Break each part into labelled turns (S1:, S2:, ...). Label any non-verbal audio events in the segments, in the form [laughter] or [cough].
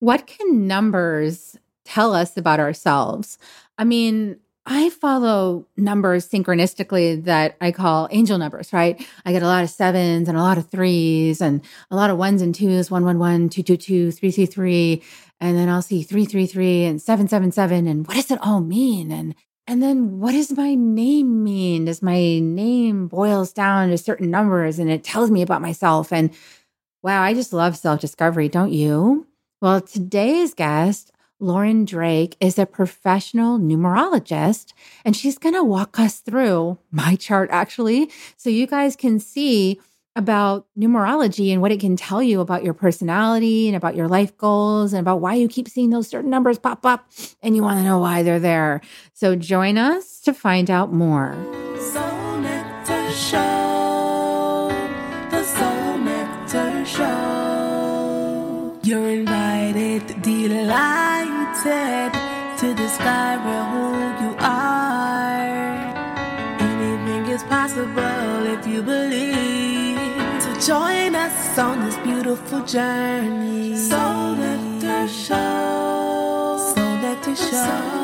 S1: What can numbers tell us about ourselves? I mean, I follow numbers synchronistically that I call angel numbers, right? I get a lot of sevens and a lot of threes and a lot of ones and twos, one, one, one, two, two, two, three, three, three. And then I'll see three, three, three and seven, seven, seven. And what does it all mean? And and then what does my name mean? Does my name boils down to certain numbers and it tells me about myself? And wow, I just love self-discovery, don't you? Well, today's guest Lauren Drake is a professional numerologist, and she's going to walk us through my chart actually, so you guys can see about numerology and what it can tell you about your personality and about your life goals and about why you keep seeing those certain numbers pop up and you want to know why they're there. So join us to find out more. Soul Nectar Show. The Soul Nectar
S2: Show. You're invited, delight to discover who you are. Anything is possible if you believe. So join us on this beautiful journey. Soul Nectar Show. Soul Nectar
S1: Show.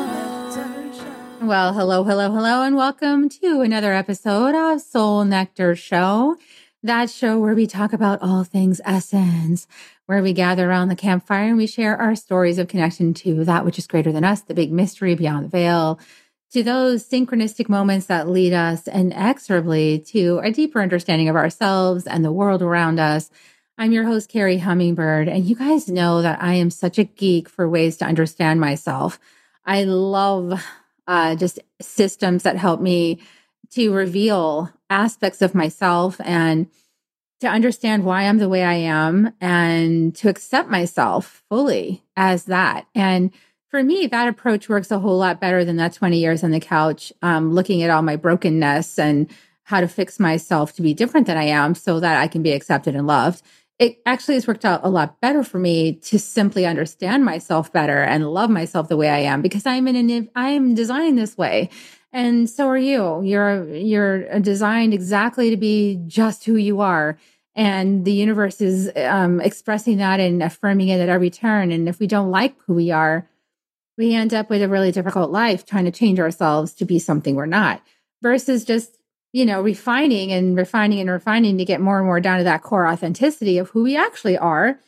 S1: Well, hello, hello, hello, and welcome to another episode of Soul Nectar Show. That show where we talk about all things essence, where we gather around the campfire and we share our stories of connection to that which is greater than us, the big mystery beyond the veil, to those synchronistic moments that lead us inexorably to a deeper understanding of ourselves and the world around us. I'm your host, Carrie Hummingbird, and you guys know that I am such a geek for ways to understand myself. I love uh, just systems that help me to reveal aspects of myself and to understand why I'm the way I am and to accept myself fully as that. And for me, that approach works a whole lot better than that 20 years on the couch, um, looking at all my brokenness and how to fix myself to be different than I am so that I can be accepted and loved. It actually has worked out a lot better for me to simply understand myself better and love myself the way I am because I'm in an I am designed this way. And so are you. You're you're designed exactly to be just who you are. And the universe is um, expressing that and affirming it at every turn. And if we don't like who we are, we end up with a really difficult life trying to change ourselves to be something we're not versus just, you know, refining and refining and refining to get more and more down to that core authenticity of who we actually are,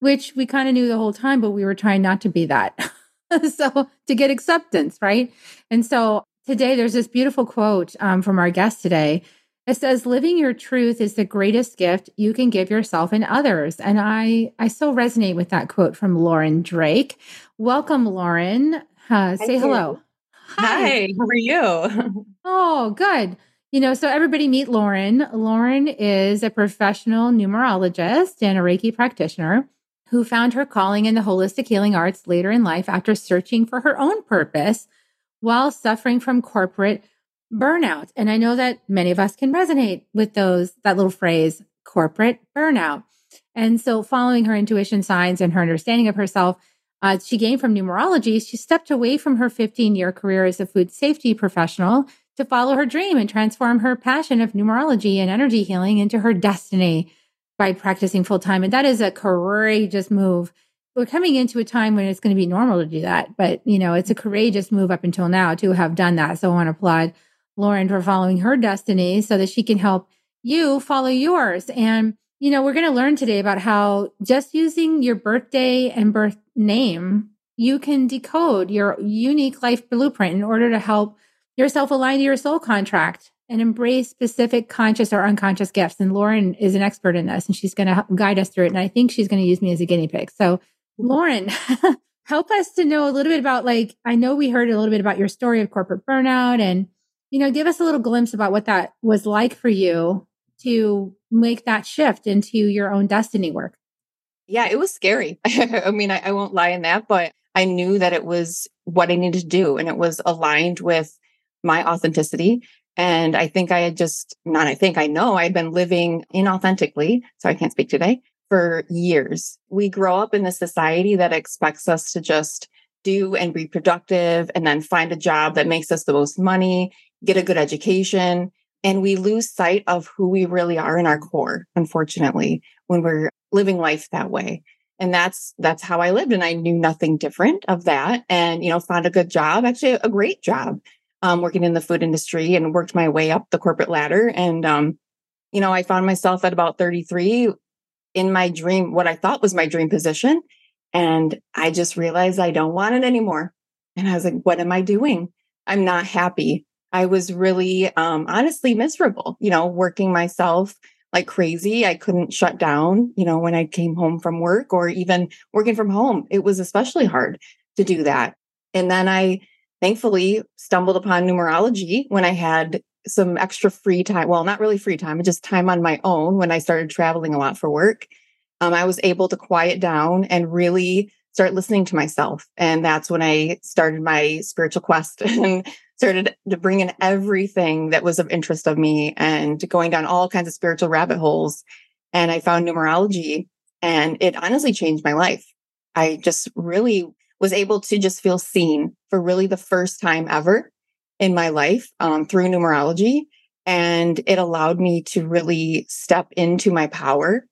S1: which we kind of knew the whole time, but we were trying not to be that. [laughs] so to get acceptance, right? And so today there's this beautiful quote um, from our guest today. It says, "Living your truth is the greatest gift you can give yourself and others." And I, I so resonate with that quote from Lauren Drake. Welcome, Lauren. Uh, say hello.
S3: Hi. Hi. How are you? [laughs]
S1: oh, good. You know, so everybody meet Lauren. Lauren is a professional numerologist and a Reiki practitioner who found her calling in the holistic healing arts later in life after searching for her own purpose while suffering from corporate burnout. And I know that many of us can resonate with those, that little phrase, corporate burnout. And so following her intuition signs and her understanding of herself, uh, she gained from numerology, she stepped away from her 15 year career as a food safety professional to follow her dream and transform her passion of numerology and energy healing into her destiny by practicing full time. And that is a courageous move we're coming into a time when it's going to be normal to do that. But, you know, it's a courageous move up until now to have done that. So I want to applaud Lauren for following her destiny so that she can help you follow yours. And, you know, we're going to learn today about how just using your birthday and birth name, you can decode your unique life blueprint in order to help yourself align to your soul contract and embrace specific conscious or unconscious gifts. And Lauren is an expert in this and she's going to guide us through it. And I think she's going to use me as a guinea pig. So Lauren, [laughs] help us to know a little bit about like I know we heard a little bit about your story of corporate burnout and you know, give us a little glimpse about what that was like for you to make that shift into your own destiny work.
S3: Yeah, it was scary. [laughs] I mean, I, I won't lie in that, but I knew that it was what I needed to do and it was aligned with my authenticity. And I think I had just, not I think, I know I had been living inauthentically. So I can't speak today for years. We grow up in a society that expects us to just do and be productive and then find a job that makes us the most money, get a good education. And we lose sight of who we really are in our core, unfortunately, when we're living life that way. and that's that's how I lived, and I knew nothing different of that. And you know, found a good job, actually a great job, um, working in the food industry, and worked my way up the corporate ladder. And um, you know, I found myself at about 33 in my dream, what I thought was my dream position, and I just realized I don't want it anymore. And I was like, what am I doing? I'm not happy. I was really, um, honestly miserable, you know, working myself like crazy. I couldn't shut down, you know, when I came home from work or even working from home. It was especially hard to do that. And then I thankfully stumbled upon numerology when I had some extra free time. Well, not really free time, but just time on my own when I started traveling a lot for work. Um, I was able to quiet down and really start listening to myself. And that's when I started my spiritual quest [laughs] and started to bring in everything that was of interest of me and going down all kinds of spiritual rabbit holes. And I found numerology and it honestly changed my life. I just really was able to just feel seen for really the first time ever in my life um, through numerology. And it allowed me to really step into my power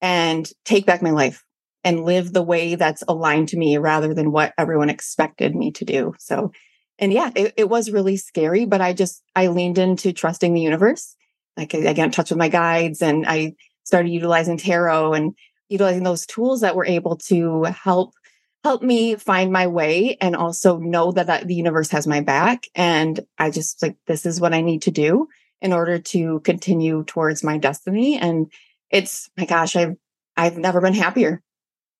S3: and take back my life and live the way that's aligned to me rather than what everyone expected me to do. So, and yeah, it, it was really scary, but I just, I leaned into trusting the universe. Like I, I got in touch with my guides and I started utilizing tarot and utilizing those tools that were able to help help me find my way and also know that, that the universe has my back and i just like this is what i need to do in order to continue towards my destiny and it's my gosh i've i've never been happier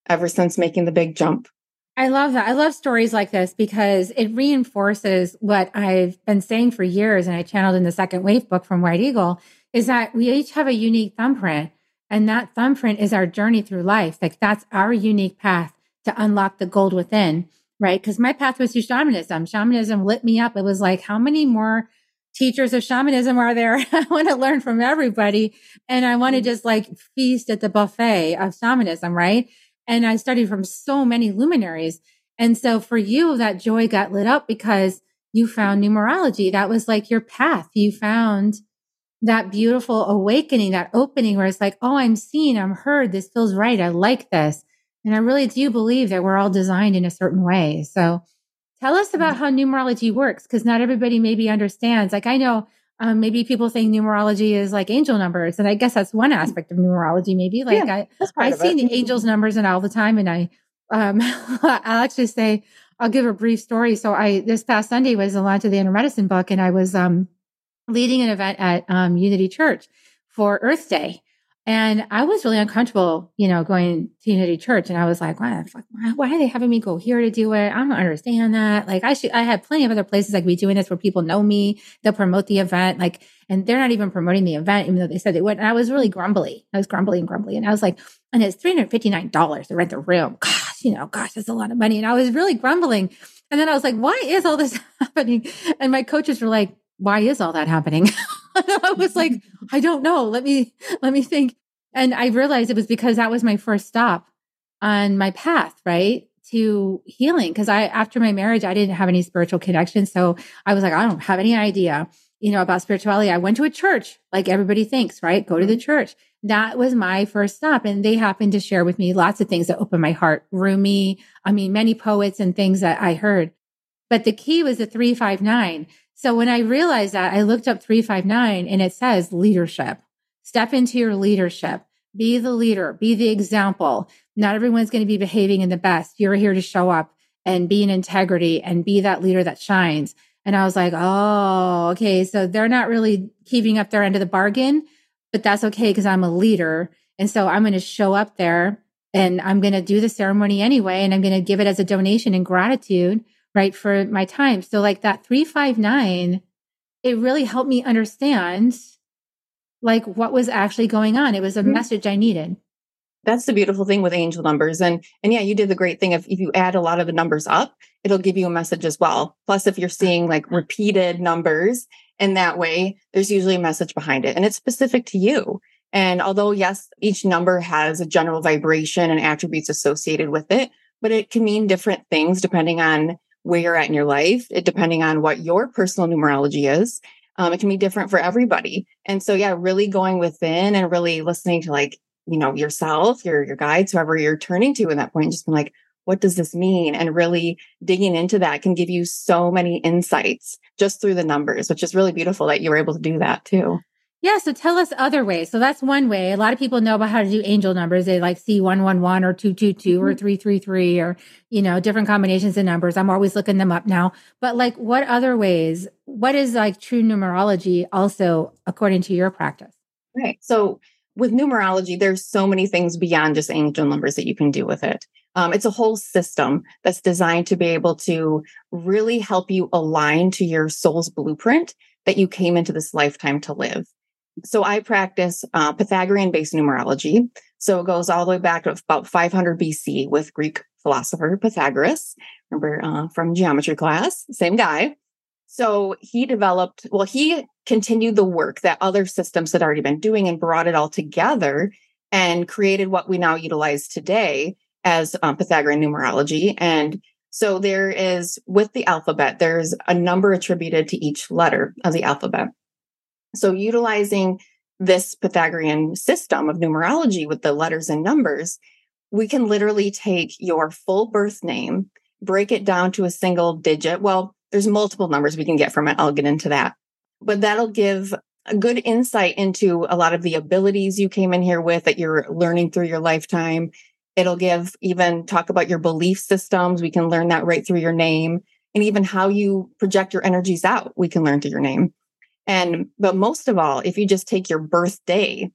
S3: ever since making the big jump.
S1: I love that. I love stories like this because it reinforces what I've been saying for years. And I channeled in the second wave book from White Eagle is that we each have a unique thumbprint. And that thumbprint is our journey through life. Like that's our unique path to unlock the gold within, right? Because my path was through shamanism. Shamanism lit me up. It was like, how many more teachers of shamanism are there? [laughs] I want to learn from everybody. And I want to mm. just like feast at the buffet of shamanism, right? And I studied from so many luminaries. And so for you, that joy got lit up because you found numerology. That was like your path. You found that beautiful awakening, that opening where it's like, oh, I'm seen, I'm heard, this feels right, I like this. And I really do believe that we're all designed in a certain way. So tell us about mm-hmm. how numerology works, because not everybody maybe understands. Like I know um, maybe people think numerology is like angel numbers, and I guess that's one aspect of numerology. Maybe like yeah, I, I see the angels numbers and all the time, and I, um, [laughs] I'll actually say I'll give a brief story. So I this past Sunday was the launch of the Inner Medicine book, and I was um, leading an event at um, Unity Church for Earth Day, and I was really uncomfortable, you know, going to Unity Church. And I was like, why, why are they having me go here to do it? I don't understand that. Like I should, I had plenty of other places I could be doing this where people know me. They'll promote the event. Like, and they're not even promoting the event, even though they said they would. And I was really grumbly. I was grumbly and grumbly. And I was like, and it's $359 to rent the room. Gosh, you know, gosh, that's a lot of money. And I was really grumbling. And then I was like, why is all this [laughs] happening? And my coaches were like, why is all that happening? [laughs] I was like, [laughs] I don't know. Let me, let me think. And I realized it was because that was my first stop on my path, right? To healing. Cause I, after my marriage, I didn't have any spiritual connection. So I was like, I don't have any idea, you know, about spirituality. I went to a church like everybody thinks, right? Go to the mm-hmm. church. That was my first stop. And they happened to share with me lots of things that opened my heart. Rumi, I mean, many poets and things that I heard. But the key was the 359. So when I realized that, I looked up 359 and it says leadership. Step into your leadership. Be the leader, be the example. Not everyone's going to be behaving in the best. You're here to show up and be in integrity and be that leader that shines. And I was like, oh, okay. So they're not really keeping up their end of the bargain, but that's okay because I'm a leader. And so I'm going to show up there and I'm going to do the ceremony anyway. And I'm going to give it as a donation and gratitude right, for my time. So, like that 359, it really helped me understand like what was actually going on. It was a mm-hmm. message I needed.
S3: That's the beautiful thing with angel numbers. And and yeah, you did the great thing of if you add a lot of the numbers up, it'll give you a message as well. Plus, if you're seeing like repeated numbers in that way, there's usually a message behind it and it's specific to you. And although, yes, each number has a general vibration and attributes associated with it, but it can mean different things depending on where you're at in your life, it, depending on what your personal numerology is. Um, it can be different for everybody. And so, yeah, really going within and really listening to like, you know, yourself, your your guides, whoever you're turning to in that point, just like, what does this mean? And really digging into that can give you so many insights just through the numbers, which is really beautiful that you were able to do that too.
S1: Yeah. So tell us other ways. So that's one way. A lot of people know about how to do angel numbers. They like see 111 or 222 or mm-hmm. 333 or, you know, different combinations of numbers. I'm always looking them up now. But like, what other ways? What is like true numerology also according to your practice?
S3: Right. So with numerology, there's so many things beyond just angel numbers that you can do with it. Um, it's a whole system that's designed to be able to really help you align to your soul's blueprint that you came into this lifetime to live. So I practice uh, Pythagorean based numerology. So it goes all the way back to about 500 BC with Greek philosopher Pythagoras. Remember uh, from geometry class, same guy. So he developed, well, he continued the work that other systems had already been doing and brought it all together and created what we now utilize today as um, Pythagorean numerology. And so there is, with the alphabet, there's a number attributed to each letter of the alphabet. So utilizing this Pythagorean system of numerology with the letters and numbers, we can literally take your full birth name, break it down to a single digit. Well, there's multiple numbers we can get from it. I'll get into that. But that'll give a good insight into a lot of the abilities you came in here with that you're learning through your lifetime. It'll give even talk about your belief systems. We can learn that right through your name and even how you project your energies out. We can learn through your name. And, but most of all, if you just take your birthday,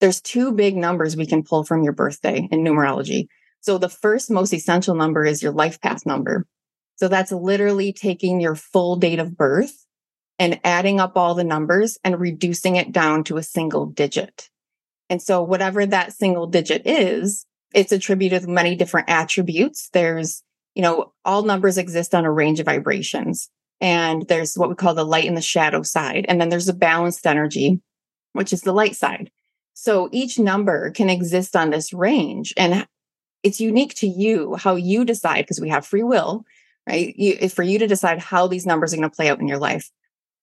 S3: there's two big numbers we can pull from your birthday in numerology. So the first most essential number is your life path number. So that's literally taking your full date of birth and adding up all the numbers and reducing it down to a single digit. And so whatever that single digit is, it's attributed with many different attributes. There's, you know, all numbers exist on a range of vibrations. And there's what we call the light and the shadow side. And then there's a balanced energy, which is the light side. So each number can exist on this range and it's unique to you how you decide because we have free will, right? You, for you to decide how these numbers are going to play out in your life.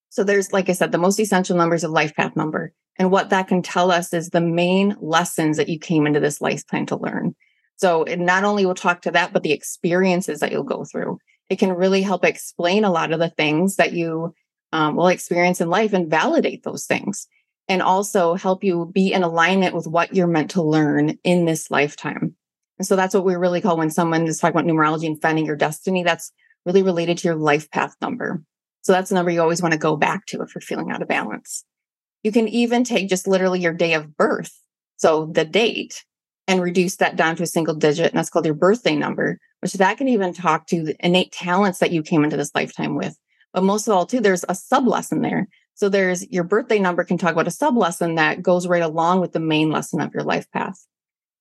S3: So there's, like I said, the most essential numbers of life path number. And what that can tell us is the main lessons that you came into this lifetime to learn. So not only will talk to that, but the experiences that you'll go through it can really help explain a lot of the things that you um, will experience in life and validate those things and also help you be in alignment with what you're meant to learn in this lifetime. And so that's what we really call when someone is talking about numerology and finding your destiny, that's really related to your life path number. So that's the number you always want to go back to if you're feeling out of balance. You can even take just literally your day of birth. So the date and reduce that down to a single digit. And that's called your birthday number, which that can even talk to the innate talents that you came into this lifetime with. But most of all, too, there's a sub lesson there. So there's your birthday number can talk about a sub lesson that goes right along with the main lesson of your life path.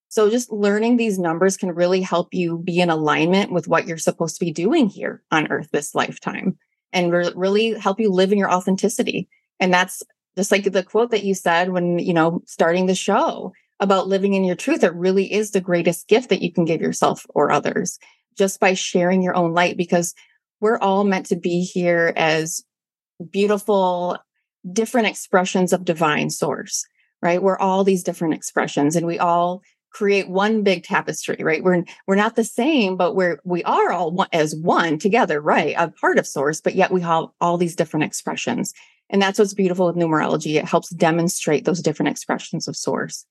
S3: So just learning these numbers can really help you be in alignment with what you're supposed to be doing here on earth this lifetime and re- really help you live in your authenticity. And that's just like the quote that you said when, you know, starting the show about living in your truth. It really is the greatest gift that you can give yourself or others just by sharing your own light because we're all meant to be here as beautiful, different expressions of divine source, right? We're all these different expressions and we all create one big tapestry, right? We're we're not the same, but we're we are all one, as one together, right? A part of source, but yet we have all these different expressions. And that's what's beautiful with numerology. It helps demonstrate those different expressions of source.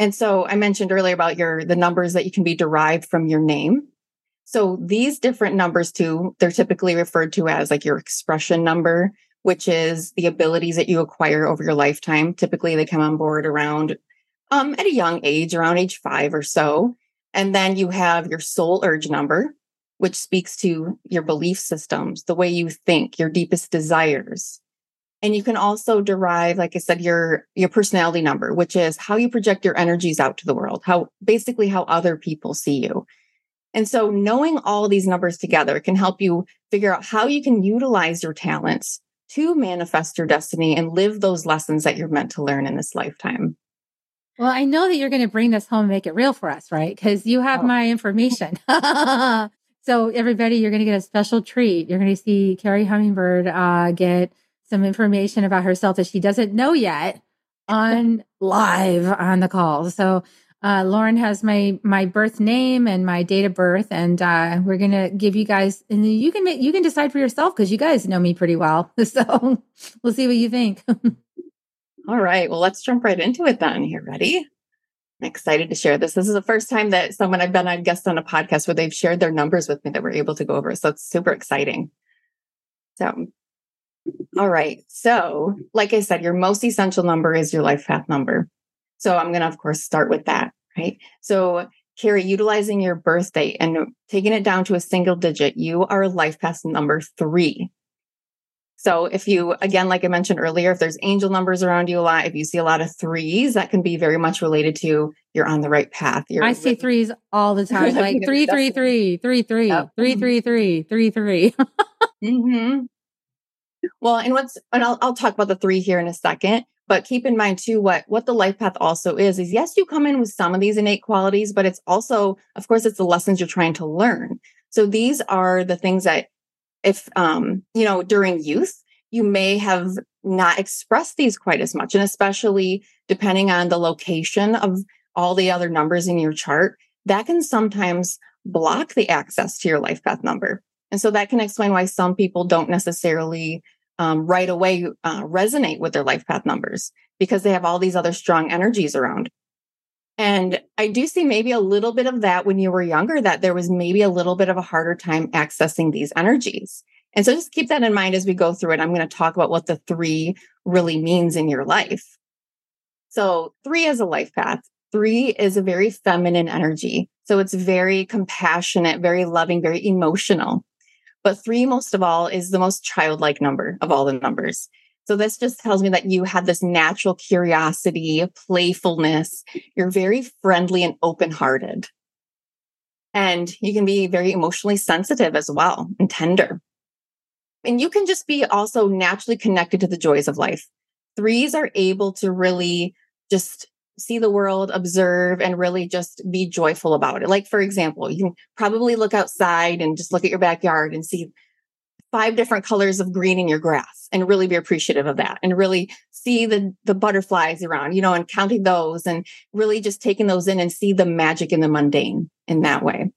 S3: And so I mentioned earlier about your the numbers that you can be derived from your name. So these different numbers too, they're typically referred to as like your expression number, which is the abilities that you acquire over your lifetime. Typically they come on board around um at a young age, around age 5 or so. And then you have your soul urge number, which speaks to your belief systems, the way you think, your deepest desires, and you can also derive, like I said, your, your personality number, which is how you project your energies out to the world, how basically how other people see you. And so knowing all these numbers together can help you figure out how you can utilize your talents to manifest your destiny and live those lessons that you're meant to learn in this lifetime.
S1: Well, I know that you're going to bring this home and make it real for us, right? Because you have oh. my information. [laughs] so, everybody, you're going to get a special treat. You're going to see Carrie Hummingbird uh, get some information about herself that she doesn't know yet on [laughs] live on the call. So uh, Lauren has my my birth name and my date of birth, and uh, we're gonna give you guys, and you can make, you can decide for yourself because you guys know me pretty well. [laughs] So we'll see what you think. [laughs]
S3: All right, well, let's jump right into it then. You ready? I'm excited to share this. This is the first time that someone I've been a guest on a podcast where they've shared their numbers with me that we're able to go over. So it's super exciting. So, all right. So, like I said, your most essential number is your life path number. So I'm going to, of course, start with that, right? So, Carrie, utilizing your birth date and taking it down to a single digit, you are life path number three. So if you, again, like I mentioned earlier, if there's angel numbers around you a lot, if you see a lot of threes, that can be very much related to you're on the right path. You're
S1: I see threes all the time, [laughs] like three, three, three, three, three, three, three, three, three, three.
S3: Well, and what's, and I'll, I'll talk about the three here in a second. But keep in mind too, what what the life path also is is yes, you come in with some of these innate qualities, but it's also, of course, it's the lessons you're trying to learn. So these are the things that if um, you know, during youth, you may have not expressed these quite as much. And especially depending on the location of all the other numbers in your chart, that can sometimes block the access to your life path number. And so that can explain why some people don't necessarily um, right away uh, resonate with their life path numbers because they have all these other strong energies around. And I do see maybe a little bit of that when you were younger, that there was maybe a little bit of a harder time accessing these energies. And so just keep that in mind as we go through it. I'm going to talk about what the three really means in your life. So, three is a life path. Three is a very feminine energy. So, it's very compassionate, very loving, very emotional. But three, most of all, is the most childlike number of all the numbers. So this just tells me that you have this natural curiosity, playfulness. You're very friendly and open hearted. And you can be very emotionally sensitive as well and tender. And you can just be also naturally connected to the joys of life. Threes are able to really just see the world, observe, and really just be joyful about it. Like, for example, you can probably look outside and just look at your backyard and see five different colors of green in your grass and really be appreciative of that and really see the the butterflies around you know and counting those and really just taking those in and see the magic in the mundane in that way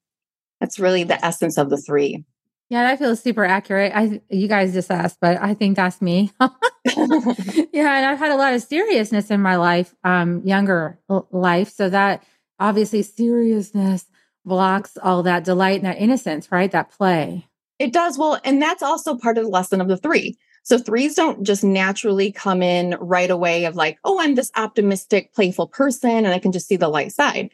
S3: that's really the essence of the three
S1: yeah, that feels super accurate. I you guys just asked, but I think that's me. [laughs] yeah, and I've had a lot of seriousness in my life, um, younger life, so that obviously seriousness blocks all that delight and that innocence, right? That play.
S3: It does. Well, and that's also part of the lesson of the three. So threes don't just naturally come in right away of like, oh, I'm this optimistic, playful person, and I can just see the light side.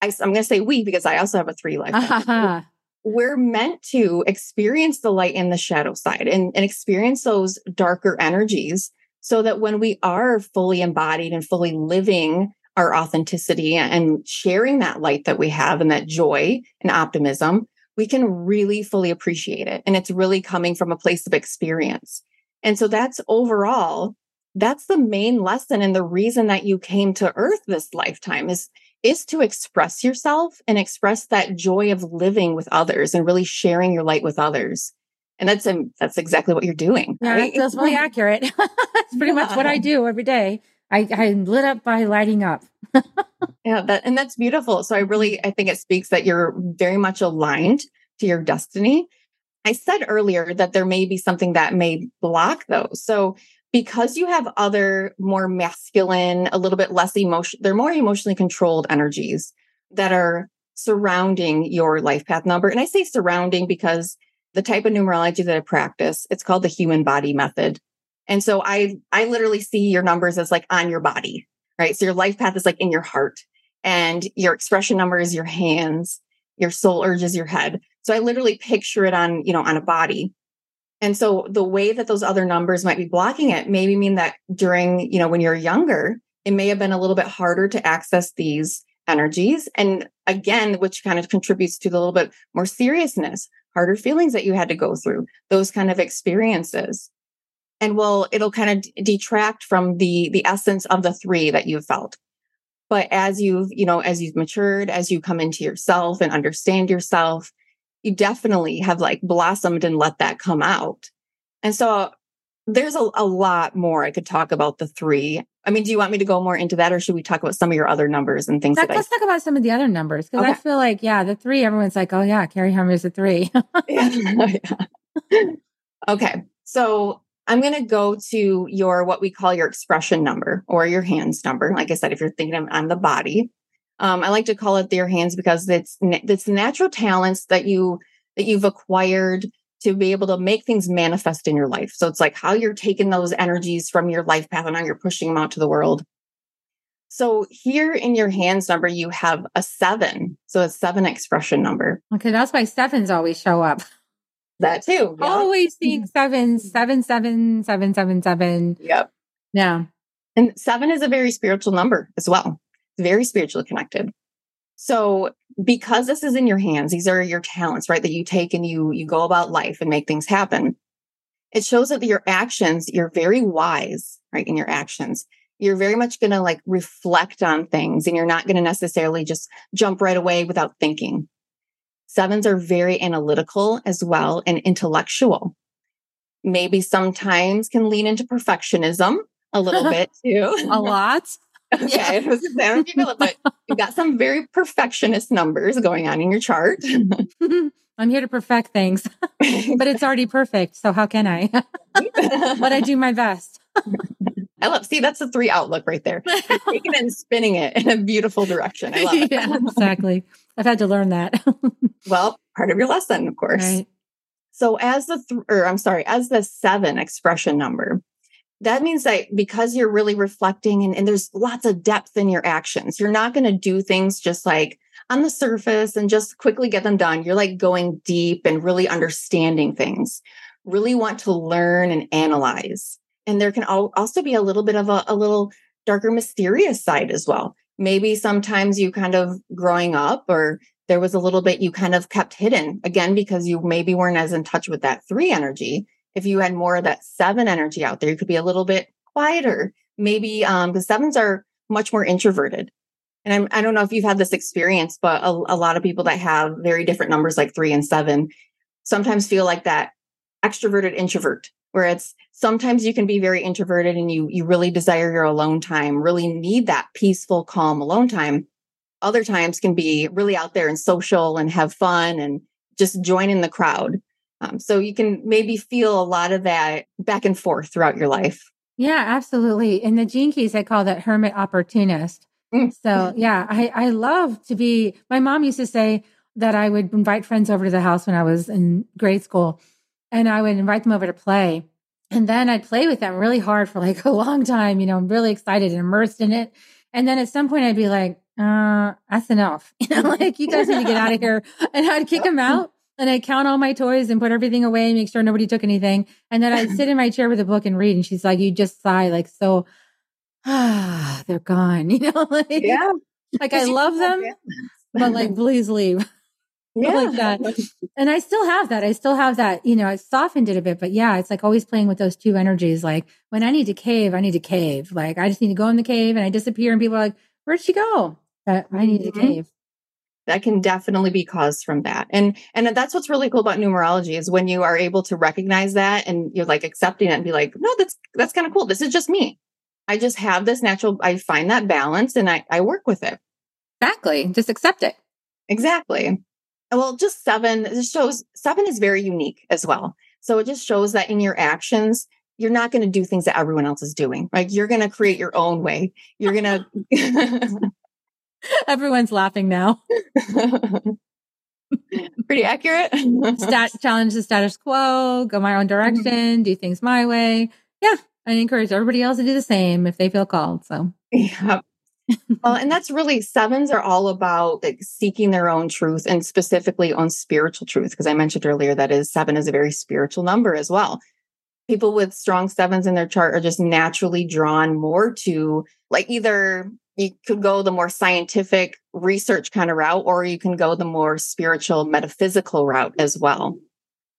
S3: I, am going to say we because I also have a three life. [laughs] Uh-huh we're meant to experience the light and the shadow side and, and experience those darker energies so that when we are fully embodied and fully living our authenticity and sharing that light that we have and that joy and optimism, we can really fully appreciate it. And it's really coming from a place of experience. And so that's overall, that's the main lesson and the reason that you came to earth this lifetime is is to express yourself and express that joy of living with others and really sharing your light with others. And that's um, that's exactly what you're doing.
S1: Yeah, right? that's really [laughs] accurate. [laughs] that's pretty yeah. much what I do every day. I, I'm lit up by lighting up. [laughs]
S3: yeah, that and that's beautiful. So I really I think it speaks that you're very much aligned to your destiny. I said earlier that there may be something that may block those. So because you have other more masculine, a little bit less emotion, they're more emotionally controlled energies that are surrounding your life path number. And I say surrounding because the type of numerology that I practice, it's called the human body method. And so I, I literally see your numbers as like on your body, right? So your life path is like in your heart and your expression number is your hands, your soul urge is your head. So I literally picture it on, you know, on a body. And so the way that those other numbers might be blocking it maybe mean that during, you know, when you're younger, it may have been a little bit harder to access these energies. And again, which kind of contributes to the little bit more seriousness, harder feelings that you had to go through, those kind of experiences. And well, it'll kind of detract from the the essence of the three that you've felt. But as you've, you know, as you've matured, as you come into yourself and understand yourself, you definitely have like blossomed and let that come out. And so there's a, a lot more I could talk about the three. I mean, do you want me to go more into that or should we talk about some of your other numbers and things?
S1: Let's,
S3: that
S1: let's talk about some of the other numbers because I feel like, yeah, the three, everyone's like, oh, yeah, Carrie Hammer's a three. [laughs]
S3: I, [laughs] oh, Yeah. okay. So I'm going to go to your, what we call your expression number or your hands number. Like I said, if you're thinking on the body, um, I like to call it their hands because it's, it's natural talents that you, that you've acquired to be able to make things manifest in your life. So it's like how you're taking those energies from your life path and now you're pushing them out to the world. So here in your hands number, you have a seven. So a seven expression number.
S1: okay, that's why sevens always show up.
S3: That too. yeah.
S1: Always seeing [laughs] sevens, seven, seven, seven, seven, seven.
S3: Yep.
S1: Yeah.
S3: And seven is a very spiritual number as well. Very spiritually connected. So because this is in your hands, these are your talents, right? That you take and you you go about life and make things happen. It shows that your actions, you're very wise, right? In your actions. You're very much going to like reflect on things and you're not going to necessarily just jump right away without thinking. Sevens are very analytical as well and intellectual. Maybe sometimes can lean into perfectionism a little [laughs] bit too.
S1: A lot.
S3: Okay, it was I don't know if you feel it, but you've got some very perfectionist numbers going on in your chart. [laughs]
S1: I'm here to perfect things, [laughs] but it's already perfect. So how can I? [laughs] but I do my best.
S3: I love see that's the three outlook right there. You're taking it and spinning it in a beautiful direction. I love it.
S1: yeah, exactly. I've had to learn that.
S3: Well, part of your lesson, of course.
S1: right.
S3: So as the th- or I'm sorry, as the seven expression number, that means that because you're really reflecting and, and there's lots of depth in your actions, you're not going to do things just like on the surface and just quickly get them done. You're like going deep and really understanding things, really want to learn and analyze. And there can also be a little bit of a, a little darker, mysterious side as well. Maybe sometimes you kind of growing up or there was a little bit you kind of kept hidden again because you maybe weren't as in touch with that three energy. If you had more of that seven energy out there, you could be a little bit quieter. Maybe um, the sevens are much more introverted. And I'm, I don't know if you've had this experience, but a, a lot of people that have very different numbers like three and seven sometimes feel like that extroverted introvert where it's sometimes you can be very introverted and you you really desire your alone time really need that peaceful calm alone time other times can be really out there and social and have fun and just join in the crowd. Um, so you can maybe feel a lot of that back and forth throughout your life.
S1: Yeah, absolutely. In the gene keys, I call that hermit opportunist.
S3: Mm.
S1: So yeah, I, I love to be, my mom used to say that I would invite friends over to the house when I was in grade school and I would invite them over to play. And then I'd play with them really hard for like [laughs] a long time. You know, I'm really excited and immersed in it. And then at some point I'd be like, uh, that's enough. [laughs] You know, like you guys need to get out of here. And I'd kick [laughs] them out and I'd count all my toys and put everything away, and make sure nobody took anything. And then I'd sit in my chair with a book and read. And she's like, you just sigh like so, ah, [sighs] they're gone. [laughs] You know, like, like I love them, but like, please leave. [laughs]
S3: yeah.
S1: like that. And I still have that. I still have that, you know, I softened it a bit, but yeah, it's like always playing with those two energies. Like when I need to cave, I need to cave. Like I just need to go in the cave and I disappear and people are like, where'd she go? But I need to
S3: Mhm.
S1: cave.
S3: That can definitely be caused from that. And and that's what's really cool about numerology is when you are able to recognize that and you're like accepting it and be like, no, that's that's kind of cool. This is just me. I just have this natural, I find that balance and I, I work with it.
S1: Exactly. Just accept it.
S3: Exactly. Well, just seven, this shows seven is very unique as well. So it just shows that in your actions, you're not going to do things that everyone else is doing. Like you're going to create your own way. You're going [laughs] to. [laughs] [laughs]
S1: Everyone's laughing now. [laughs]
S3: Pretty accurate. [laughs]
S1: Stat challenge the status quo, go my own direction, mm-hmm. do things my way. Yeah. I encourage everybody else to do the same if they feel called. So
S3: Yeah. well, and that's really sevens are all about like seeking their own truth and specifically on spiritual truth. Because I mentioned earlier that is seven is a very spiritual number as well. People with strong sevens in their chart are just naturally drawn more to like either you could go the more scientific research kind of route, or you can go the more spiritual metaphysical route as well.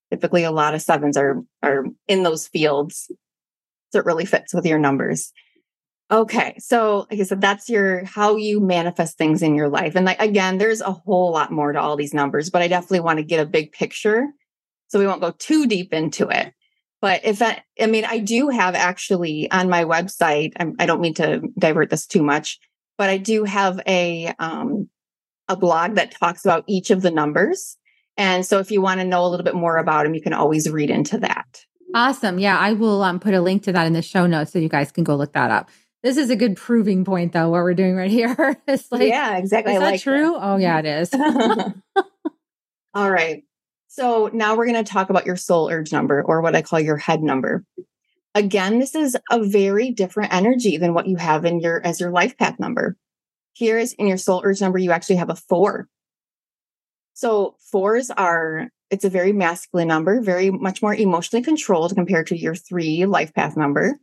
S3: Typically, a lot of sevens are are in those fields. So it really fits with your numbers. Okay. So, like I said, that's your how you manifest things in your life. And like again, there's a whole lot more to all these numbers, but I definitely want to get a big picture. So we won't go too deep into it. But if I, I mean, I do have actually on my website, I'm, I do not mean to divert this too much, but I do have a, um, a blog that talks about each of the numbers. And so if you want to know a little bit more about them, you can always read into that.
S1: Awesome. Yeah, I will um, put a link to that in the show notes so you guys can go look that up. This is a good proving point, though, what we're doing right here. [laughs] it's like,
S3: yeah, exactly.
S1: Is that like true? That. Oh, yeah, it is. [laughs]
S3: All right. So now we're going to talk about your soul urge number or what I call your head number. Again, this is a very different energy than what you have in your as your life path number. Here is in your soul urge number, you actually have a four. So fours are, it's a very masculine number, very much more emotionally controlled compared to your three life path number.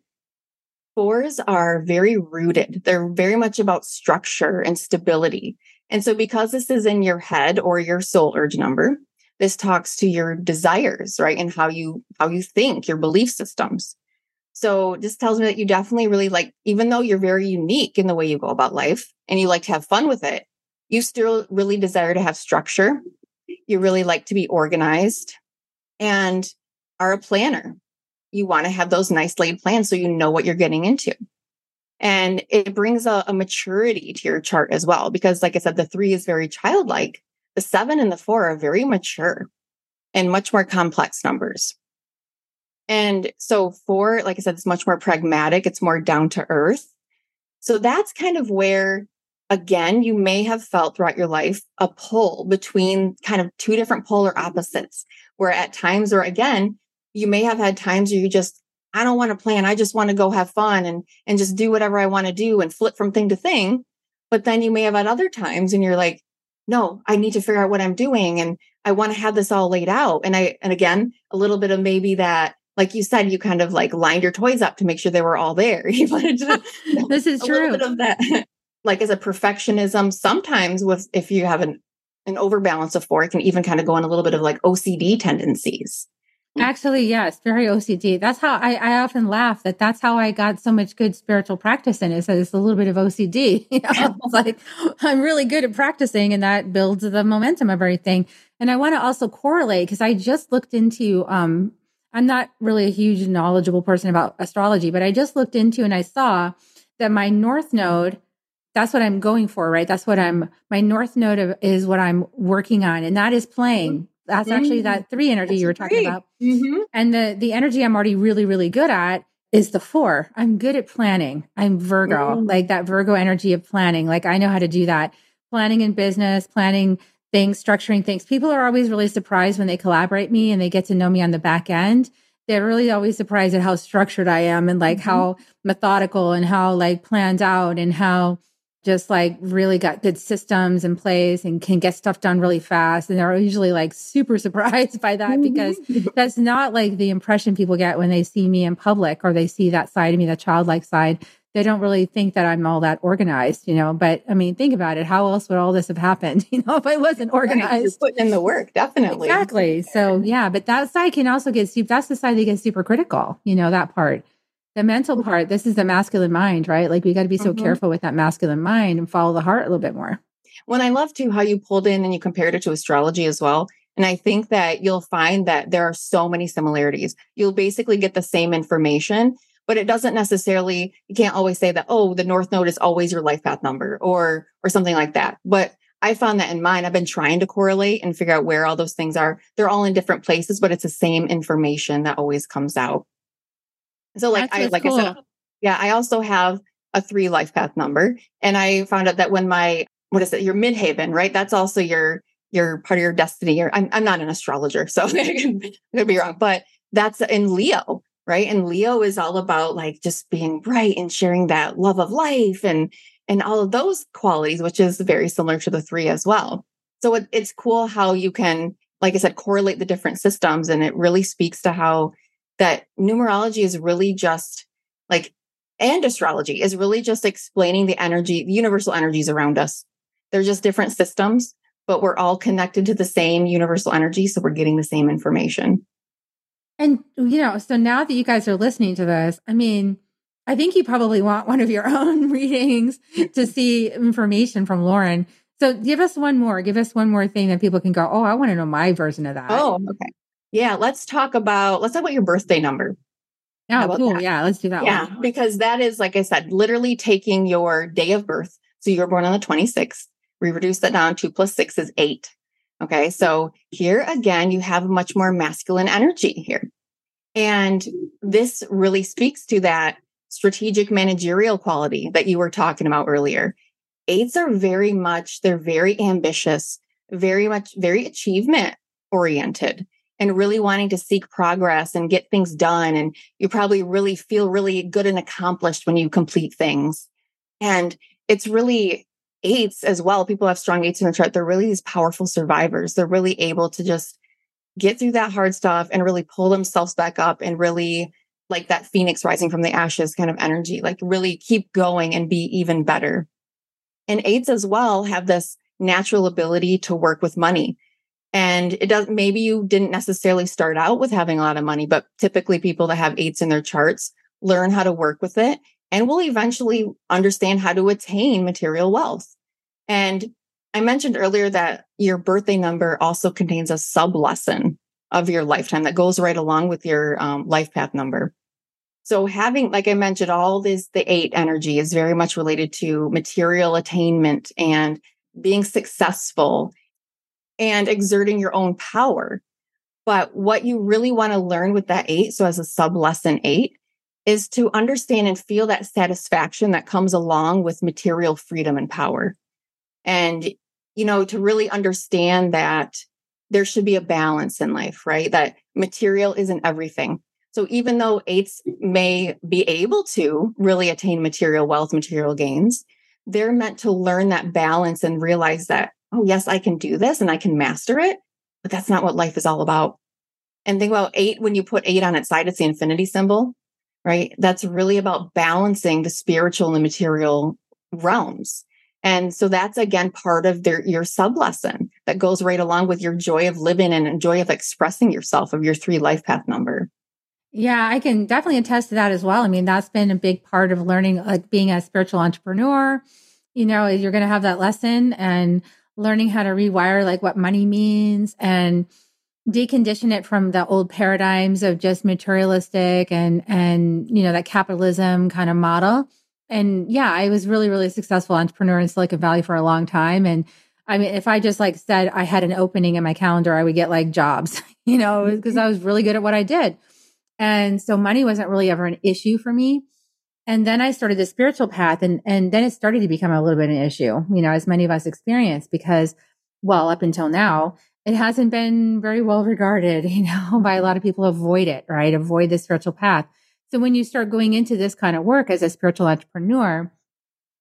S3: Fours are very rooted. They're very much about structure and stability. And so because this is in your head or your soul urge number, this talks to your desires, right? And how you, how you think, your belief systems. So this tells me that you definitely really like, even though you're very unique in the way you go about life and you like to have fun with it, you still really desire to have structure. You really like to be organized and are a planner. You want to have those nice laid plans so you know what you're getting into. And it brings a, a maturity to your chart as well, because like I said, the three is very childlike the seven and the four are very mature and much more complex numbers. And so four, like I said, it's much more pragmatic. It's more down to earth. So that's kind of where, again, you may have felt throughout your life a pull between kind of two different polar opposites, where at times, or again, you may have had times where you just, I don't want to plan. I just want to go have fun and, and just do whatever I want to do and flip from thing to thing. But then you may have had other times and you're like, no, I need to figure out what I'm doing and I want to have this all laid out. And I, and again, a little bit of maybe that, like you said, you kind of like lined your toys up to make sure they were all there. [laughs] You wanted to, [laughs]
S1: this is [laughs] true.
S3: Of that, like as a perfectionism, sometimes with, if you have an, an overbalance of four, it can even kind of go on a little bit of like OCD tendencies.
S1: Actually, yes, very OCD. That's how I, I often laugh that that's how I got so much good spiritual practice in it. So it's a little bit of OCD. You know, like I'm really good at practicing and that builds the momentum of everything. And I want to also correlate because I just looked into, um, I'm not really a huge knowledgeable person about astrology, but I just looked into and I saw that my North Node, that's what I'm going for, right? That's what I'm, my North Node is what I'm working on. And that is playing that's actually that three energy That's you were talking about. Mm-hmm. And the the energy I'm already really, really good at is the four. I'm good at planning. I'm Virgo, mm-hmm. like that Virgo energy of planning. Like I know how to do that. Planning in business, planning things, structuring things. People are always really surprised when they collaborate me and they get to know me on the back end. They're really always surprised at how structured I am and like mm-hmm. how methodical and how like planned out and how just like really got good systems in place and can get stuff done really fast. And they're usually like super [laughs] surprised by that because mm-hmm. that's not like the impression people get when they see me in public or they see that side of me, that childlike side. They don't really think that I'm all that organized, you know. But I mean, think about it. How else would all this have happened, [laughs] you know, if I wasn't organized?
S3: Right. putting in the work, definitely.
S1: Exactly. So yeah, but that side can also get super. That's the side that gets super critical, you know, that part the mental part, this is the masculine mind, right? Like we got to be so mm-hmm. careful with that masculine mind and follow the heart a little bit more.
S3: When I love too how you pulled in and you compared it to astrology as well. And I think that you'll find that there are so many similarities. You'll basically get the same information, but it doesn't necessarily, you can't always say that, oh, the North Node is always your life path number or, or something like that. But I found that in mine, I've been trying to correlate and figure out where all those things are. They're all in different places, but it's the same information that always comes out. So like That's I like cool. I said, yeah, I also have a three life path number. And I found out that when my what is it, your midheaven right? That's also your your part of your destiny. Or I'm I'm not an astrologer, so [laughs] I could be wrong, but that's in Leo, right? And Leo is all about like just being bright and sharing that love of life and and all of those qualities, which is very similar to the three as well. So it, it's cool how you can, like I said, correlate the different systems, and it really speaks to how that numerology is really just like, and astrology is really just explaining the energy, the universal energies around us. They're just different systems, but we're all connected to the same universal energy. So we're getting the same information.
S1: And, you know, so now that you guys are listening to this, I mean, I think you probably want one of your [laughs] own readings to [laughs] see information from Lauren. So give us one more. Give us one more thing that people can go, oh, I want to know my version of that.
S3: Oh, okay. Yeah, let's talk about let's talk about your birthday number.
S1: Oh, cool. That? Yeah, let's do that.
S3: Yeah, one. because that is like I said, literally taking your day of birth. So you were born on the 26th. We reduce that down. Two plus six is eight. Okay. So here again, you have much more masculine energy here. And this really speaks to that strategic managerial quality that you were talking about earlier. Eights are very much, they're very ambitious, very much, very achievement oriented and really wanting to seek progress and get things done. And you probably really feel really good and accomplished when you complete things. And it's really eights as well. People have strong eights in the chart. They're really these powerful survivors. They're really able to just get through that hard stuff and really pull themselves back up and really like that phoenix rising from the ashes kind of energy, like really keep going and be even better. And eights as well have this natural ability to work with money. And it does, maybe you didn't necessarily start out with having a lot of money, but typically people that have eights in their charts learn how to work with it and will eventually understand how to attain material wealth. And I mentioned earlier that your birthday number also contains a sub lesson of your lifetime that goes right along with your um, life path number. So having, like I mentioned, all this, the eight energy is very much related to material attainment and being successful and exerting your own power. But what you really want to learn with that eight, so as a sub lesson eight, is to understand and feel that satisfaction that comes along with material freedom and power. And, you know, to really understand that there should be a balance in life, right? That material isn't everything. So even though eights may be able to really attain material wealth, material gains, they're meant to learn that balance and realize that oh, yes, I can do this and I can master it, but that's not what life is all about. And think about eight, when you put eight on its side, it's the infinity symbol, right? That's really about balancing the spiritual and the material realms. And so that's again part of their, your sub lesson that goes right along with your joy of living and joy of expressing yourself of your three life path number.
S1: Yeah, I can definitely attest to that as well. I mean, that's been a big part of learning, like being a spiritual entrepreneur. You know, you're going to have that lesson and learning how to rewire like what money means and decondition it from the old paradigms of just materialistic and and you know that capitalism kind of model. And yeah i was really really successful entrepreneur in silicon valley for a long time. And i mean if i just like said i had an opening in my calendar i would get like jobs [laughs] you know because i was really good at what i did. And so money wasn't really ever an issue for me. And then I started the spiritual path and, and then it started to become a little bit an issue, you know, as many of us experience because, well, up until now, it hasn't been very well regarded, [laughs] you know, by a lot of people avoid it, right? Avoid the spiritual path. So when you start going into this kind of work as a spiritual entrepreneur,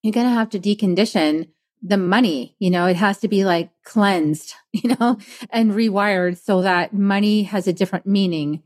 S1: you're going to have to decondition the money, you know, it has to be like cleansed, [laughs] you know, and rewired so that money has a different meaning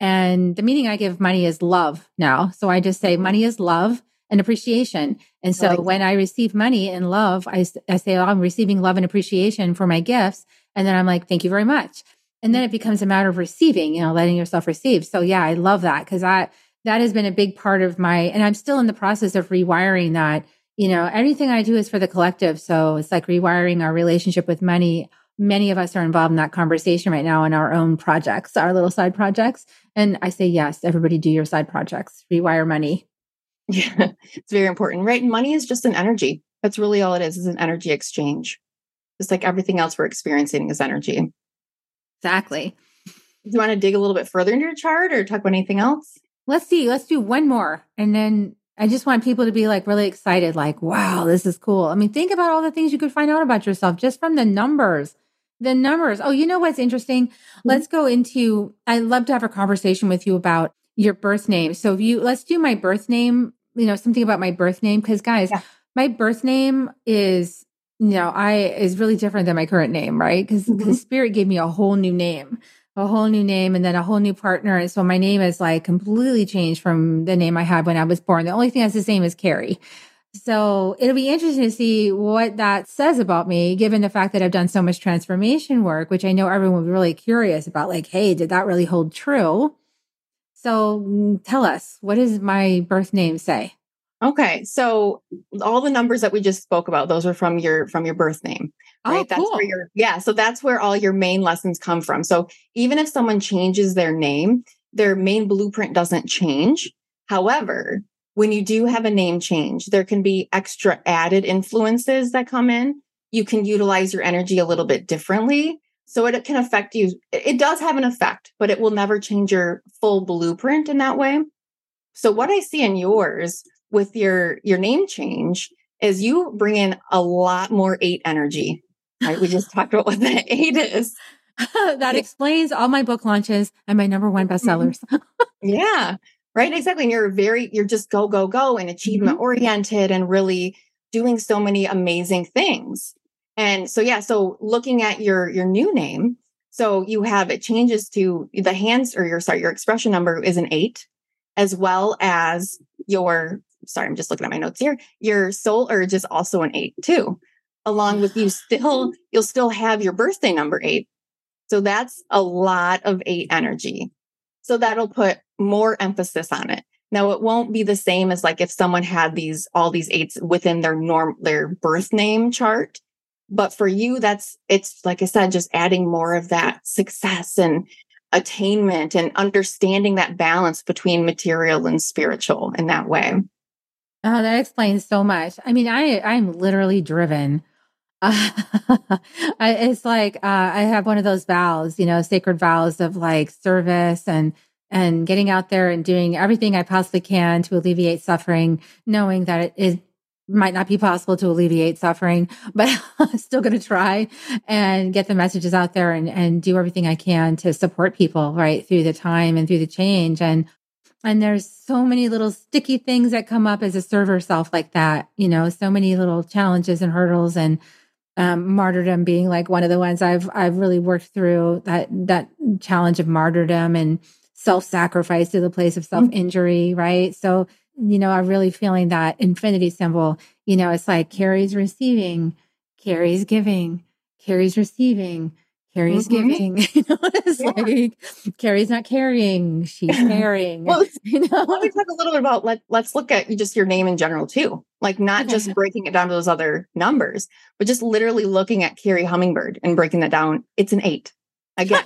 S1: and the meaning I give money is love now. So I just say mm-hmm. money is love and appreciation. And so I like when I receive money and love, I, I say, oh, I'm receiving love and appreciation for my gifts. And then I'm like, thank you very much. And then it becomes a matter of receiving, you know, letting yourself receive. So yeah, I love that because I, that has been a big part of my, and I'm still in the process of rewiring that. You know, everything I do is for the collective. So it's like rewiring our relationship with money many of us are involved in that conversation right now in our own projects, our little side projects. And I say, yes, everybody do your side projects, rewire money.
S3: Yeah, [laughs] it's very important, right? Money is just an energy. That's really all it is, is an energy exchange. Just like everything else we're experiencing is energy.
S1: Exactly.
S3: Do you want to dig a little bit further into your chart or talk about anything else?
S1: Let's see. Let's do one more. And then I just want people to be like really excited, like, wow, this is cool. I mean, think about all the things you could find out about yourself just from the numbers the numbers. Oh, you know what's interesting? Mm-hmm. Let's go into, I'd love to have a conversation with you about your birth name. So if you, let's do my birth name, you know, something about my birth name. Cause guys, yeah. my birth name is, you know, I is really different than my current name, right? Because mm-hmm. spirit gave me a whole new name, a whole new name, and then a whole new partner. And so my name is like completely changed from the name I had when I was born. The only thing that's the same is Carrie. So it'll be interesting to see what that says about me, given the fact that I've done so much transformation work, which I know everyone will be really curious about. Like, hey, did that really hold true? So mm, tell us, what does my birth name say?
S3: Okay, so all the numbers that we just spoke about, those are from your from your birth name. Oh, right?
S1: Oh,
S3: that's
S1: cool.
S3: where your yeah. So that's where all your main lessons come from. So even if someone changes their name, their main blueprint doesn't change. However, when you do have a name change, there can be extra added influences that come in. You can utilize your energy a little bit differently. So it, can affect you. It does have an effect, but it will never change your full blueprint in that way. So what I see in yours with your your name change is you bring in a lot more eight energy. Right? We just talked about what the eight is. [laughs]
S1: that explains all my book launches and my number one mm-hmm. bestsellers. [laughs]
S3: Yeah. Right. Exactly. And you're very, you're just go, go, go and achievement mm-hmm. oriented and really doing so many amazing things. And so, yeah. So looking at your, your new name, so you have, it changes to the hands or your, sorry, your expression number is an eight as well as your, sorry, I'm just looking at my notes here. Your soul urge is also an eight too, along with you [sighs] still, you'll still have your birthday number eight. So that's a lot of eight energy. So that'll put more emphasis on it. Now it won't be the same as like if someone had these all these eights within their norm their birth name chart. But for you, that's it's like I said, just adding more of that success and attainment and understanding that balance between material and spiritual in that way.
S1: Oh, that explains so much. I mean, I I'm literally driven. [laughs] I, it's like uh, I have one of those vows, you know, sacred vows of like service and and getting out there and doing everything I possibly can to alleviate suffering, knowing that it is might not be possible to alleviate suffering, [laughs] but I'm still going to try and get the messages out there and, and do everything I can to support people right through the time and through the change. And, and there's so many little sticky things that come up as a server self like that, you know, so many little challenges and hurdles and, um, martyrdom being like one of the ones I've, I've really worked through that, that challenge of martyrdom and self-sacrifice to the place of self-injury. Right. So, you know, I'm really feeling that infinity symbol. You know, it's like Carrie's receiving, Carrie's giving, Carrie's receiving, Carrie's
S3: Mhm.
S1: giving. [laughs] You know, it's
S3: Yeah.
S1: like Carrie's not carrying, she's [laughs] carrying.
S3: Well, [laughs]
S1: you know,
S3: Let me talk a little bit about let let's look at just your name in general too. Like not
S1: Okay.
S3: just breaking it down to those other numbers, but just literally looking at Carrie Hummingbird and breaking that down. It's an eight. Again,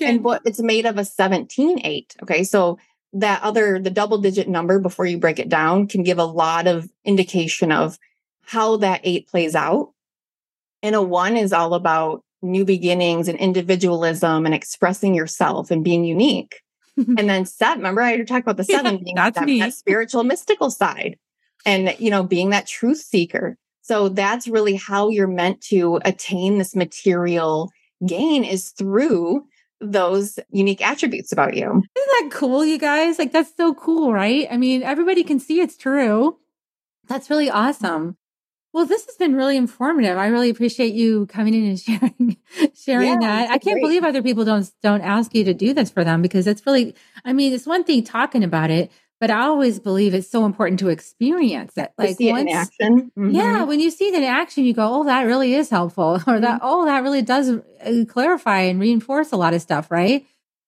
S3: and what it's made of a 17 8. Okay. So that other the double digit number before you break it down can give a lot of indication of how that eight plays out. And a one is all about new beginnings and individualism and expressing yourself and being unique. [laughs] And then seven, remember I talked about the
S1: Yeah,
S3: seven being
S1: that's
S3: that spiritual mystical side and you know being that truth seeker. So that's really how you're meant to attain this material gain is through those unique attributes about you.
S1: Isn't that cool, you guys? Like, that's so cool, right? I mean, everybody can see it's true. That's really awesome. Well, this has been really informative. I really appreciate you coming in and [laughs] sharing sharing
S3: Yeah,
S1: that. I can't
S3: great.
S1: believe other people don't don't ask you to do this for them because it's really I mean, it's one thing talking about it, but I always believe it's so important to experience it.
S3: Like see it in action. Mhm.
S1: Yeah, when you see it in action, you go, "Oh, that really is helpful," [laughs] or "That oh, that really does uh, clarify and reinforce a lot of stuff." Right.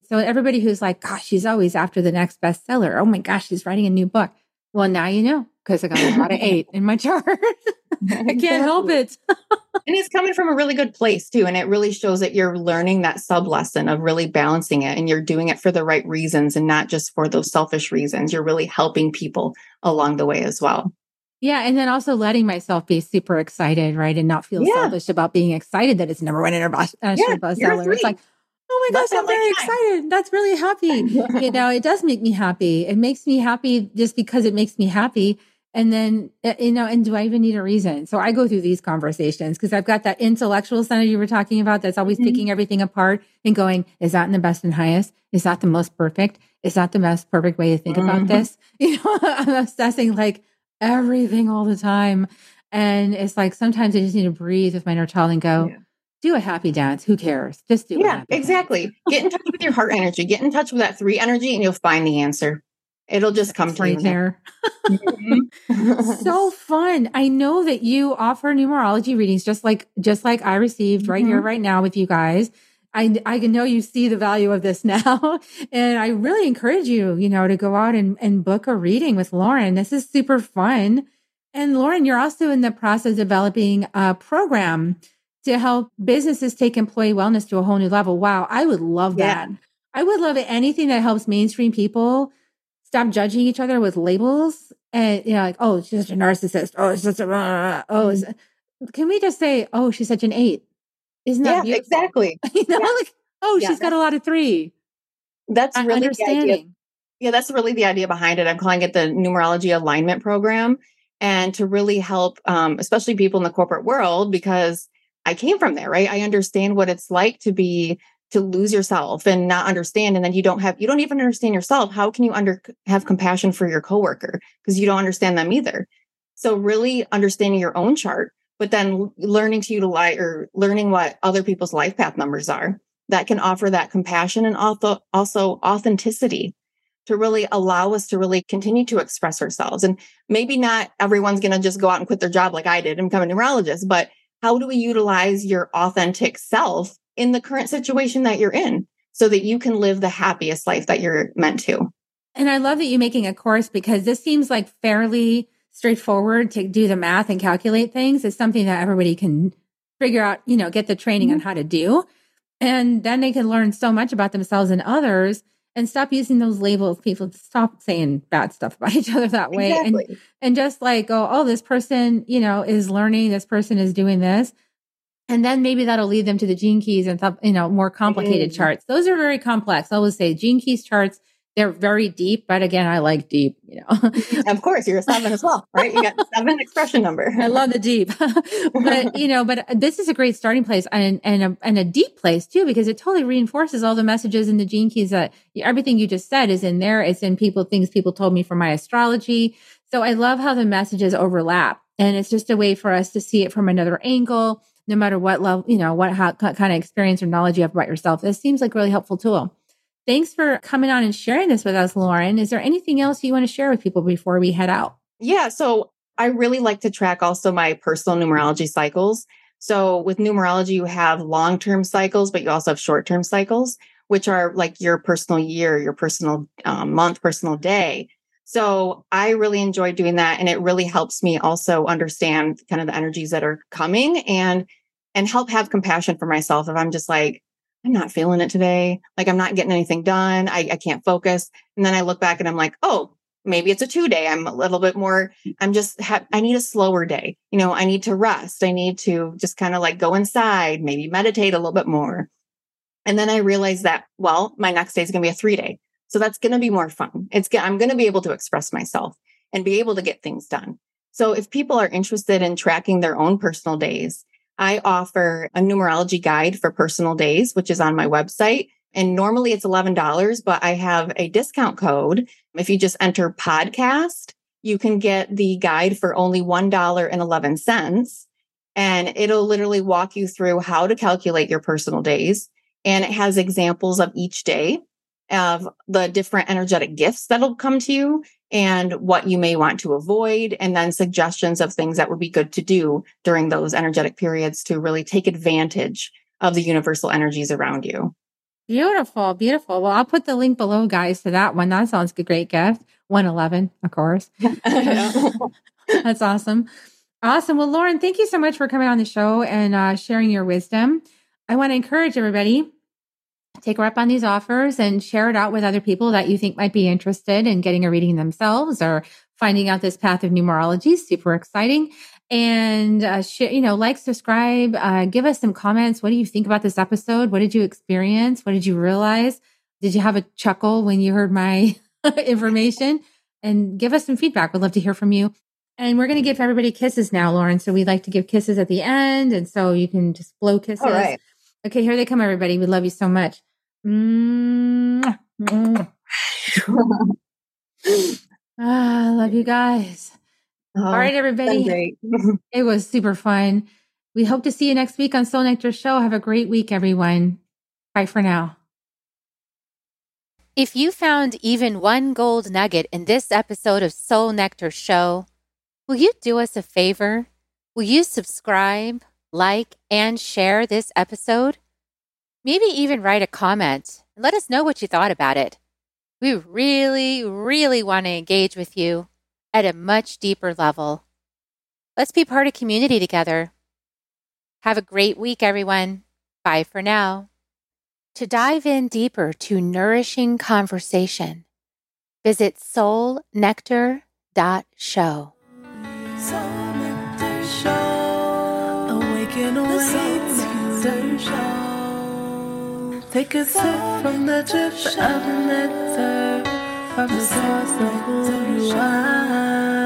S1: So everybody who's like, "Gosh, she's always after the next bestseller." Oh my gosh, she's writing a new book. Well, now you know because I got a lot of eight in my chart. [laughs] I can't help it. [laughs]
S3: And it's coming from a really good place too. And it really shows that you're learning that sub lesson of really balancing it and you're doing it for the right reasons and not just for those selfish reasons. You're really helping people along the way as well.
S1: Yeah, and then also letting myself be super excited, right, and not feel
S3: Yeah.
S1: selfish about being excited that it's number one international uh,
S3: Yeah, you're a
S1: bestseller. It's like, oh my gosh, I'm very excited. That's really happy. you know, it does make me happy. It makes me happy just because it makes me happy. And then, uh, you know, and do I even need a reason? So I go through these conversations because I've got that intellectual center you were talking about that's always
S3: Mhm.
S1: picking everything apart and going, is that in the best and highest? Is that the most perfect? Is that the most perfect way to think about
S3: Mhm.
S1: this? [laughs] You know, I'm obsessing like everything all the time. And it's like sometimes I just need to breathe with my inner child and go,
S3: Yeah.
S1: Do a happy dance. Who cares? Just do
S3: Yeah, exactly. Get in touch with your heart energy. Get in touch with that three energy and you'll find the answer. It'll just come to
S1: right
S3: you. [laughs]
S1: there.
S3: Mhm.
S1: so [laughs] fun. I know that you offer numerology readings just like just like I received right here
S3: Mhm.
S1: right now with you guys. I I know you see the value of this [laughs] now and I really encourage you, you know, to go out and and book a reading with Lauren. This is super fun. And Lauren, you're also in the process of developing a program to help businesses take employee wellness to a whole new level. Wow, I would love that. I would love it. Anything that helps mainstream people stop judging each other with labels and you know, like, oh, she's such a narcissist. Oh, she's such a uh, oh. Mm-hmm. Can we just say, oh, she's such an eight? Isn't that
S3: yeah, beautiful? exactly? [laughs]
S1: you know, yeah. like, oh, yeah, she's got a lot of three.
S3: That's really understanding. Yeah, that's really the idea behind it. I'm calling it the numerology alignment program, and to really help, um, especially people in the corporate world, because I came from there, right? I understand what it's like to be to lose yourself and not understand and then you don't have you don't even understand yourself. How can you under have compassion for your coworker? Because you don't understand them either. So really understanding your own chart but then learning to utilize or learning what other people's life path numbers are that can offer that compassion and also also authenticity to really allow us to really continue to express ourselves. And maybe not everyone's going to just go out and quit their job like I did and become a numerologist but how do we utilize your authentic self in the current situation that you're in so that you can live the happiest life that you're meant to.
S1: And I love that you're making a course because this seems like fairly straightforward to do the math and calculate things. It's something that everybody can figure out, you know, get the training mm-hmm. on how to do. And then they can learn so much about themselves and others and stop using those labels. People stop saying bad stuff about [laughs] each other that way. Exactly. And, and just like go, oh, this person, you know, is learning, this person is doing this and then maybe that'll lead them to the gene keys and you know more complicated mm-hmm. charts those are very complex i always say gene keys charts they're very deep but again i like deep you know. [laughs]
S3: Of course you're a seven as well right? You got [laughs] seven expression number.
S1: I love the deep. [laughs] But you know but this is a great starting place and and a, and a deep place too because it totally reinforces all the messages in the gene keys that everything you just said is in there. It's in people things people told me from my astrology. So i love how the messages overlap and it's just a way for us to see it from another angle no matter what level, you know, what how, kind of experience or knowledge you have about yourself. This seems like a really helpful tool. Thanks for coming on and sharing this with us, Lauren. Is there anything else you want to share with people before we head out?
S3: Yeah. So I really like to track also my personal numerology cycles. So with numerology, you have long term cycles, but you also have short term cycles, which are like your personal year, your personal um, month, personal day. So I really enjoy doing that. And it really helps me also understand kind of the energies that are coming and and help have compassion for myself if I'm just like, I'm not feeling it today. Like I'm not getting anything done. I, I can't focus. And then I look back and I'm like, oh, maybe it's a two day. I'm a little bit more, mm. I'm just, ha- I need a slower day. You know, I need to rest. I need to just kind of like go inside, maybe meditate a little bit more. And then I realized that, well, my next day is going to be a three day. So that's going to be more fun. It's, I'm going to be able to express myself and be able to get things done. So if people are interested in tracking their own personal days, I offer a numerology guide for personal days, which is on my website. And normally it's $11, but I have a discount code. If you just enter podcast, you can get the guide for only $1.11. And it'll literally walk you through how to calculate your personal days. And it has examples of each day of the different energetic gifts that'll come to you and what you may want to avoid, and then suggestions of things that would be good to do during those energetic periods to really take advantage of the universal energies around you.
S1: Beautiful, beautiful. Well, I'll put the link below, guys, to that one. That sounds like a great gift. 111, of course. [laughs] [laughs] That's awesome. Awesome. Well, Lauren, thank you so much for coming on the show and uh, sharing your wisdom. I want to encourage everybody take her up on these offers and share it out with other people that you think might be interested in getting a reading themselves or finding out this path of numerology. Super exciting. And, uh, sh- you know, like, subscribe, uh, give us some comments. What do you think about this episode? What did you experience? What did you realize? Did you have a chuckle when you heard my [laughs] information? And give us some feedback. We'd love to hear from you. And we're going to give everybody kisses now, Lauren. So we'd like to give kisses at the end. And so you can just blow kisses. All right. Okay, here they come, everybody. We love you so much. [laughs] ah, love you guys. Oh, All right, everybody. [laughs] it was super fun. We hope to see you next week on Soul Nectar Show. Have a great week, everyone. Bye for now. If you found even one gold nugget in this episode of Soul Nectar Show, will you do us a favor? Will you subscribe? like, and share this episode. Maybe even write a comment and let us know what you thought about it. We really, really want to engage with you at a much deeper level. Let's be part of community together. Have a great week, everyone. Bye for now. To dive in deeper to nourishing conversation, visit soulnectar.show.
S2: Soul Nectar Show. Awaken, awaken, show. Take a sip from the drip nectar from the source of who you are.